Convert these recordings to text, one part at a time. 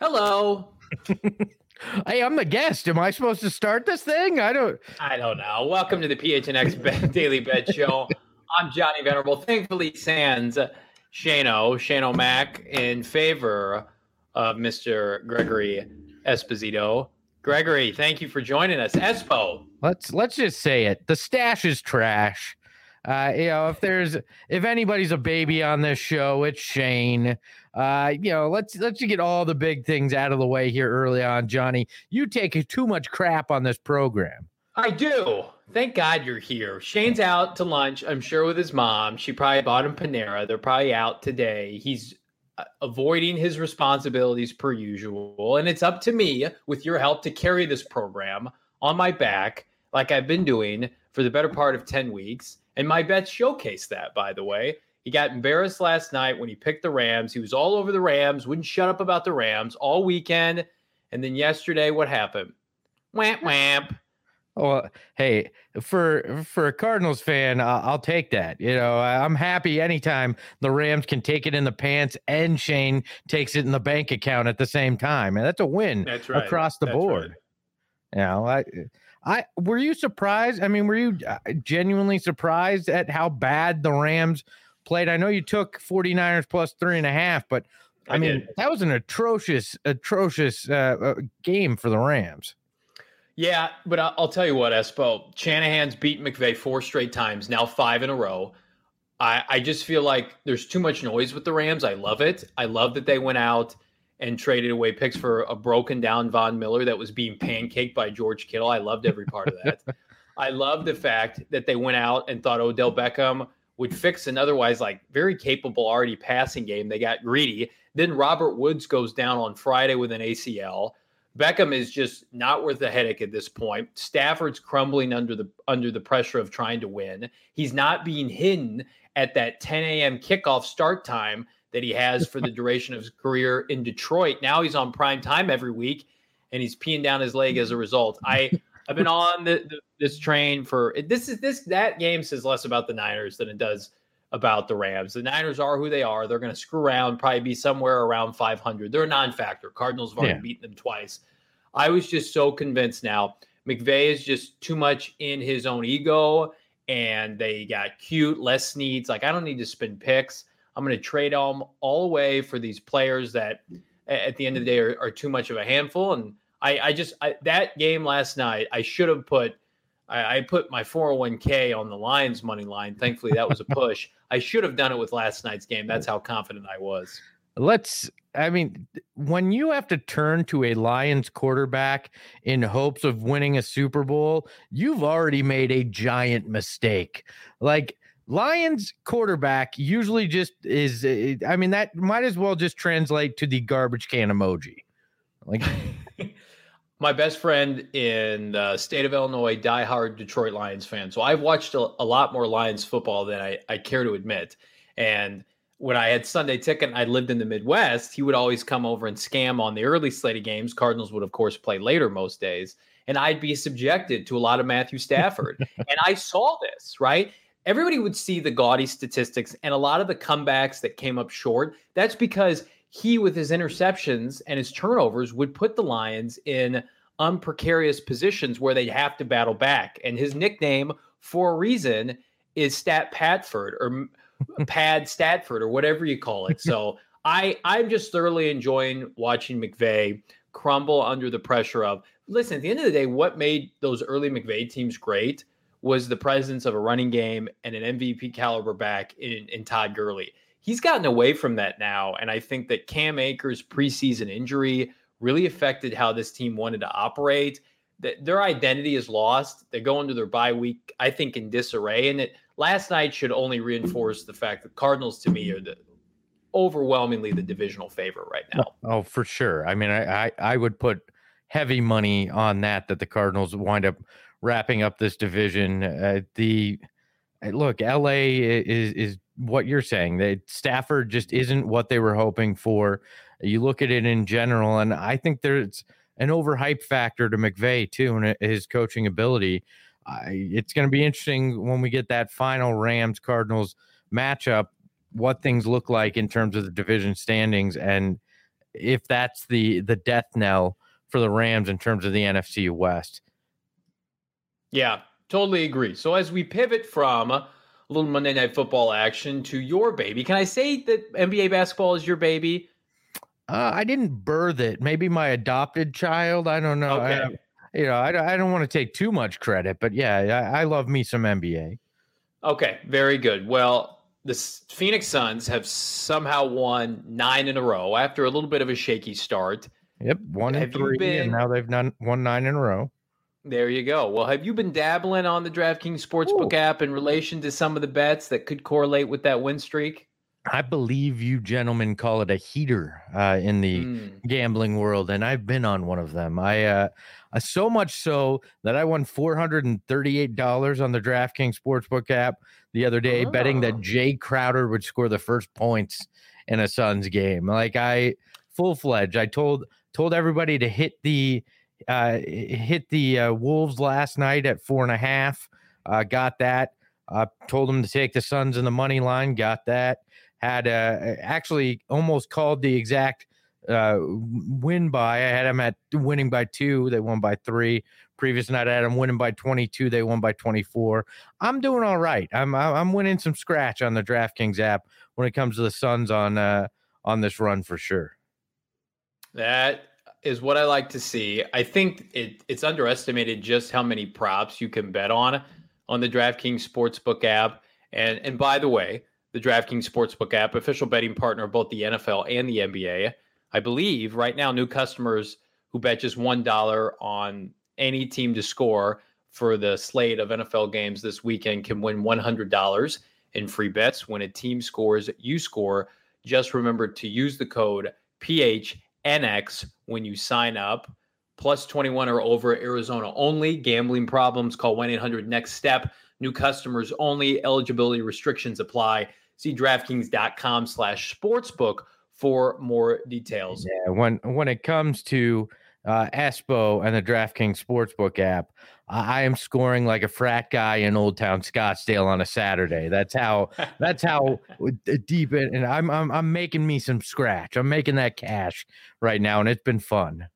Hello. hey, I'm the guest. Am I supposed to start this thing? I don't. I don't know. Welcome to the PHNX Bet, Daily Bet Show. I'm Johnny Venerable. Thankfully, Sands Shano, Shano Mac in favor of Mr. Gregory Esposito. Gregory, thank you for joining us. Espo. Let's let's just say it. The stash is trash. Uh, you know, if there's if anybody's a baby on this show, it's Shane. Uh, you know, let's let's get all the big things out of the way here early on, Johnny. You take too much crap on this program. I do. Thank God you're here. Shane's out to lunch, I'm sure, with his mom. She probably bought him Panera. They're probably out today. He's uh, avoiding his responsibilities per usual. And it's up to me, with your help, to carry this program on my back, like I've been doing for the better part of 10 weeks. And my bets showcase that, by the way. He got embarrassed last night when he picked the Rams. He was all over the Rams, wouldn't shut up about the Rams all weekend. And then yesterday, what happened? Wamp wamp. Well, hey, for for a Cardinals fan, uh, I'll take that. You know, I'm happy anytime the Rams can take it in the pants and Shane takes it in the bank account at the same time, and that's a win That's right. across the That's board. right. You know, I, I were you surprised? I mean, were you uh, genuinely surprised at how bad the Rams played? I know you took 49ers plus three and a half, but I, I mean, did. that was an atrocious, atrocious uh, uh, game for the Rams. Yeah, but I- I'll tell you what, Espo. Shanahan's beat McVay four straight times, now five in a row. I, I just feel like there's too much noise with the Rams. I love it. I love that they went out and traded away picks for a broken down Von Miller that was being pancaked by George Kittle. I loved every part of that. I love the fact that they went out and thought Odell Beckham would fix an otherwise like very capable already passing game. They got greedy. Then Robert Woods goes down on Friday with an ACL. Beckham is just not worth the headache at this point. Stafford's crumbling under the under the pressure of trying to win. He's not being hidden at that 10 a.m. kickoff start time that he has for the duration of his career in Detroit. Now he's on prime time every week, and he's peeing down his leg as a result. I I've been on the, the, this train for this is this that game says less about the Niners than it does about the Rams. The Niners are who they are. They're going to screw around, probably be somewhere around 500. They're a non-factor. Cardinals have already Yeah. beaten them twice. I was just so convinced now. McVay is just too much in his own ego, and they got cute, less needs. Like I don't need to spend picks. I'm going to trade them all away for these players that, at the end of the day, are, are too much of a handful. And I, I just I, that game last night, I should have put. I, I put my 401k on the Lions money line. Thankfully, that was a push. I should have done it with last night's game. That's how confident I was. let's i mean when you have to turn to a lions quarterback in hopes of winning a super bowl you've already made a giant mistake like lions quarterback usually just is uh, i mean that might as well just translate to the garbage can emoji like my best friend in the state of Illinois, diehard Detroit Lions fan. So I've watched a, a lot more Lions football than I, I care to admit. And when I had Sunday ticket and I lived in the Midwest, he would always come over and scam on the early slate of games. Cardinals would, of course, play later most days. And I'd be subjected to a lot of Matthew Stafford. and I saw this, right? Everybody would see the gaudy statistics and a lot of the comebacks that came up short. That's because he, with his interceptions and his turnovers, would put the Lions in unprecarious positions where they'd have to battle back. And his nickname, for a reason, is Stat Patford or Pad Statford or whatever you call it. So I I'm just thoroughly enjoying watching McVay crumble under the pressure of listen, at the end of the day, what made those early McVay teams great was the presence of a running game and an MVP caliber back in, in Todd Gurley. He's gotten away from that now. And I think that Cam Akers' preseason injury really affected how this team wanted to operate. That their identity is lost. They go into their bye week, I think, in disarray. And it last night should only reinforce the fact that Cardinals to me are the overwhelmingly the divisional favorite right now. oh, oh for sure i mean i i, I would put heavy money on that that the cardinals wind up wrapping up this division uh, the uh, look la is is what you're saying that stafford just isn't what they were hoping for you look at it in general and i think there's an overhype factor to McVay too and his coaching ability I, it's going to be interesting when we get that final rams cardinals matchup what things look like in terms of the division standings and if that's the the death knell for the Rams in terms of the NFC West. Yeah, totally agree. So as we pivot from a little Monday Night Football action to your baby, can I say that NBA basketball is your baby? Uh, I didn't birth it. Maybe my adopted child. I don't know. Okay. I, you know, I, I don't want to take too much credit, but yeah, I, I love me some NBA. Okay, very good. Well, the Phoenix Suns have somehow won nine in a row after a little bit of a shaky start. Yep, one and three, been, and now they've done won nine in a row. There you go. Well, have you been dabbling on the DraftKings Sportsbook Ooh. app in relation to some of the bets that could correlate with that win streak? I believe you gentlemen call it a heater uh, in the mm. gambling world, and I've been on one of them. I uh, so much so that I won four hundred and thirty-eight dollars on the DraftKings Sportsbook app the other day, oh. betting that Jae Crowder would score the first points in a Suns game. Like I, full fledged. I told told everybody to hit the uh, hit the uh, Wolves last night at four and a half. Uh, got that. Uh, told them to take the Suns in the money line. Got that had uh, actually almost called the exact uh, win by. I had them at winning by two. They won by three. Previous night, I had them winning by 22. They won by 24. I'm doing all right. I'm I'm winning some scratch on the DraftKings app when it comes to the Suns on uh, on this run for sure. That is what I like to see. I think it, it's underestimated just how many props you can bet on on the DraftKings Sportsbook app. And and by the way, the DraftKings Sportsbook app, official betting partner of both the NFL and the NBA. I believe right now, new customers who bet just $1 on any team to score for the slate of NFL games this weekend can win $100 in free bets. When a team scores, you score. Just remember to use the code PHNX when you sign up. Plus 21 or over Arizona only. Gambling problems, call 1 800 NEXT STEP. New customers only. Eligibility restrictions apply. See DraftKings.com slash sportsbook for more details. Yeah, when when it comes to uh, Espo and the DraftKings Sportsbook app, I am scoring like a frat guy in Old Town Scottsdale on a Saturday. That's how that's how deep it. And I'm I'm I'm making me some scratch. I'm making that cash right now, and it's been fun.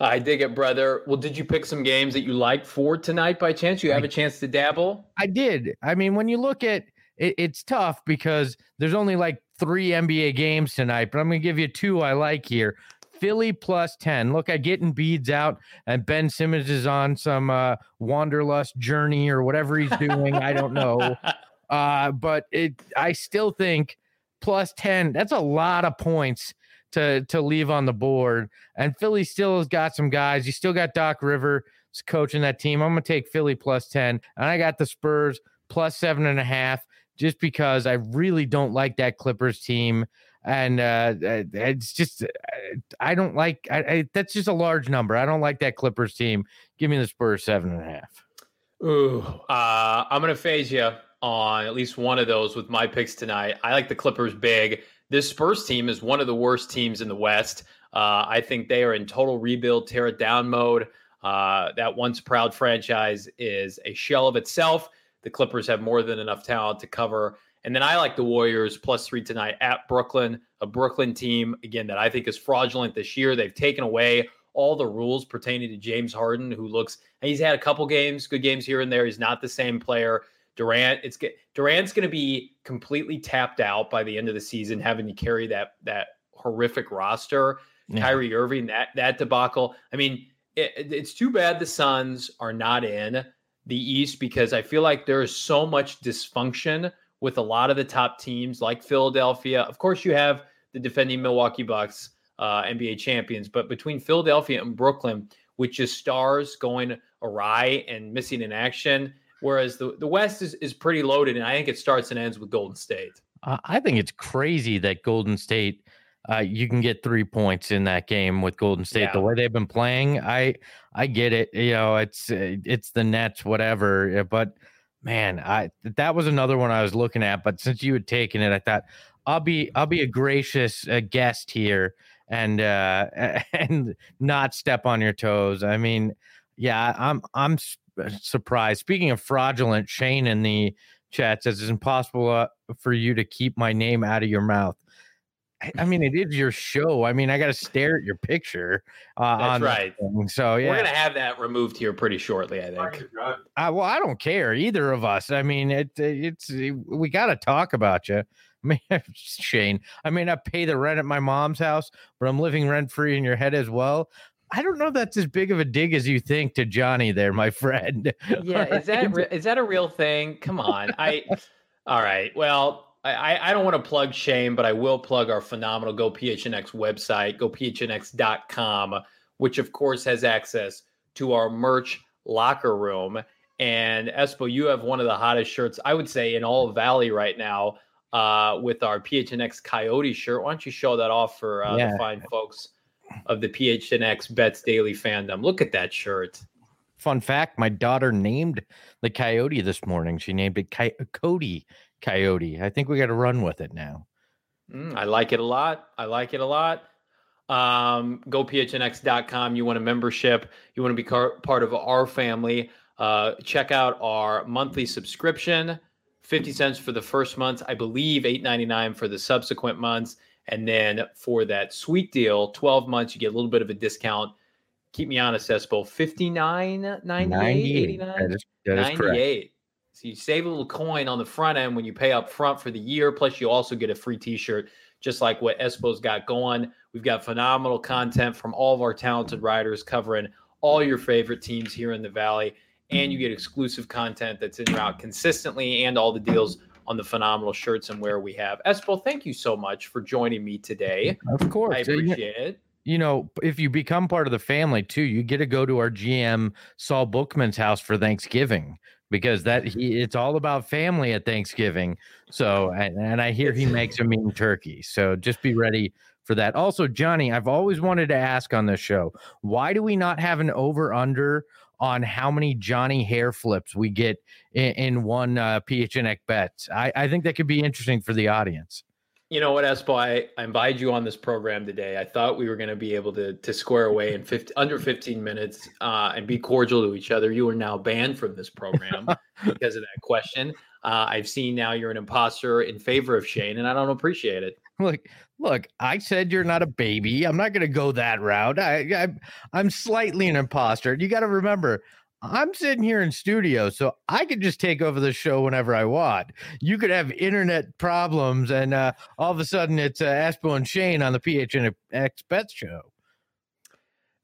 I dig it, brother. Well, did you pick some games that you like for tonight by chance? You have a chance to dabble? I did. I mean, when you look at it, it's tough because there's only like three NBA games tonight, but I'm going to give you two I like here. Philly plus 10. Look, I getting beads out, and Ben Simmons is on some uh, wanderlust journey or whatever he's doing. I don't know. Uh, but it, I still think plus 10, that's a lot of points to to leave on the board. And Philly still has got some guys. You still got Doc River coaching that team. I'm gonna take Philly plus 10. And I got the Spurs plus seven and a half just because I really don't like that Clippers team. And uh, it's just, uh, I don't like I, I, that's just a large number. I don't like that Clippers team. Give me the Spurs seven and a half. Ooh, uh, I'm to phase you on at least one of those with my picks tonight. I like the Clippers big. This Spurs team is one of the worst teams in the West. Uh, I think they are in total rebuild, tear it down mode. Uh, that once proud franchise is a shell of itself. The Clippers have more than enough talent to cover. And then I like the Warriors plus three tonight at Brooklyn, a Brooklyn team, again, that I think is fraudulent this year. They've taken away all the rules pertaining to James Harden, who looks, he's had a couple games, good games here and there. He's not the same player. Durant, it's Durant's going to be completely tapped out by the end of the season, having to carry that that horrific roster. Yeah. Kyrie Irving, that that debacle. I mean, it, it's too bad the Suns are not in the East because I feel like there is so much dysfunction with a lot of the top teams like Philadelphia. Of course, you have the defending Milwaukee Bucks, uh, NBA champions, but between Philadelphia and Brooklyn, with just stars going awry and missing in action, whereas the, the West is, is pretty loaded. And I think it starts and ends with Golden State. Uh, I think it's crazy that Golden State uh, you can get three points in that game with Golden State. Yeah. The way they've been playing, I I get it. You know, it's it's the Nets, whatever. But man, I that was another one I was looking at. But since you had taken it, I thought I'll be I'll be a gracious uh, guest here and uh and not step on your toes. I mean, yeah, I'm I'm uh, surprised. Speaking of fraudulent, Shane in the chat says it's impossible uh, for you to keep my name out of your mouth I mean, it is your show. I mean, I got to stare at your picture. Uh, That's right. So yeah, we're gonna have that removed here pretty shortly. I think. Uh, well, I don't care either of us. I mean, it it's we got to talk about you. I mean, Shane, I may not pay the rent at my mom's house, but I'm living rent free in your head as well. I don't know that's as big of a dig as you think to Johnny there, my friend. Yeah, is that re- is that a real thing? Come on. I All right. Well, I, I don't want to plug Shane, but I will plug our phenomenal Go PHNX website, gophnx.com, which of course has access to our merch locker room. And Espo, you have one of the hottest shirts, I would say, in all Valley right now uh, with our PHNX Coyote shirt. Why don't you show that off for uh, yeah. the fine folks of the PHNX Bets Daily fandom? Look at that shirt. Fun fact: My daughter named the coyote this morning. She named it Cody Coyote. I think we got to run with it now. Mm, I like it a lot. I like it a lot. Um, go phnx.com. You want a membership? You want to be car- part of our family? Uh, check out our monthly subscription. 50 cents for the first month, I believe 8.99 for the subsequent months. And then for that sweet deal, 12 months, you get a little bit of a discount. Keep me honest, Espo, 59, 98, 89, that is, that 98. So you save a little coin on the front end when you pay up front for the year. Plus, you also get a free t-shirt, just like what Espo's got going. We've got phenomenal content from all of our talented riders covering all your favorite teams here in the Valley and you get exclusive content that's in route consistently and all the deals on the phenomenal shirts and where we have. Espo, thank you so much for joining me today. Of course. I appreciate it. You know, if you become part of the family too, you get to go to our GM Saul Bookman's house for Thanksgiving because that he it's all about family at Thanksgiving. So and, and I hear he makes a mean turkey. So just be ready for that. Also, Johnny, I've always wanted to ask on this show, why do we not have an over under on how many Johnny hair flips we get in, in one uh, PHNX bets. I, I think that could be interesting for the audience. You know what, Espo? I, invited you on this program today. I thought we were going to be able to to square away in 50, under 15 minutes uh, and be cordial to each other. You are now banned from this program because of that question. Uh, I've seen now you're an imposter in favor of Shane, and I don't appreciate it. Look, look. I said you're not a baby. I'm not going to go that route. I, I, I'm slightly an imposter. You got to remember, I'm sitting here in studio, so I could just take over the show whenever I want. You could have internet problems, and uh, all of a sudden it's uh, Espo and Shane on the PHNX Bet show.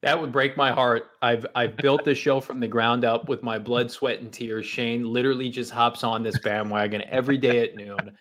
That would break my heart. I've I've built this show from the ground up with my blood, sweat, and tears. Shane literally just hops on this bandwagon every day at noon.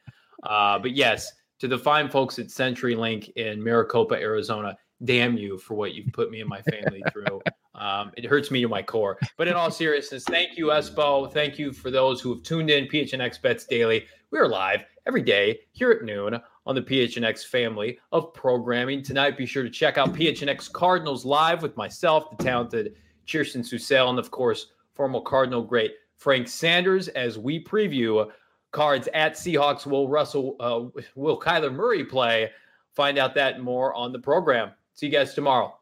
Uh, but yes, to the fine folks at CenturyLink in Maricopa, Arizona, damn you for what you've put me and my family through. Um, it hurts me to my core. But in all seriousness, thank you, Espo. Thank you for those who have tuned in PHNX Bets Daily. We are live every day here at noon on the PHNX family of programming. Tonight, be sure to check out PHNX Cardinals live with myself, the talented Kirsten Susel, and of course, former Cardinal great Frank Sanders as we preview cards at Seahawks. Will Russell, uh, will Kyler Murray play? Find out that more on the program. See you guys tomorrow.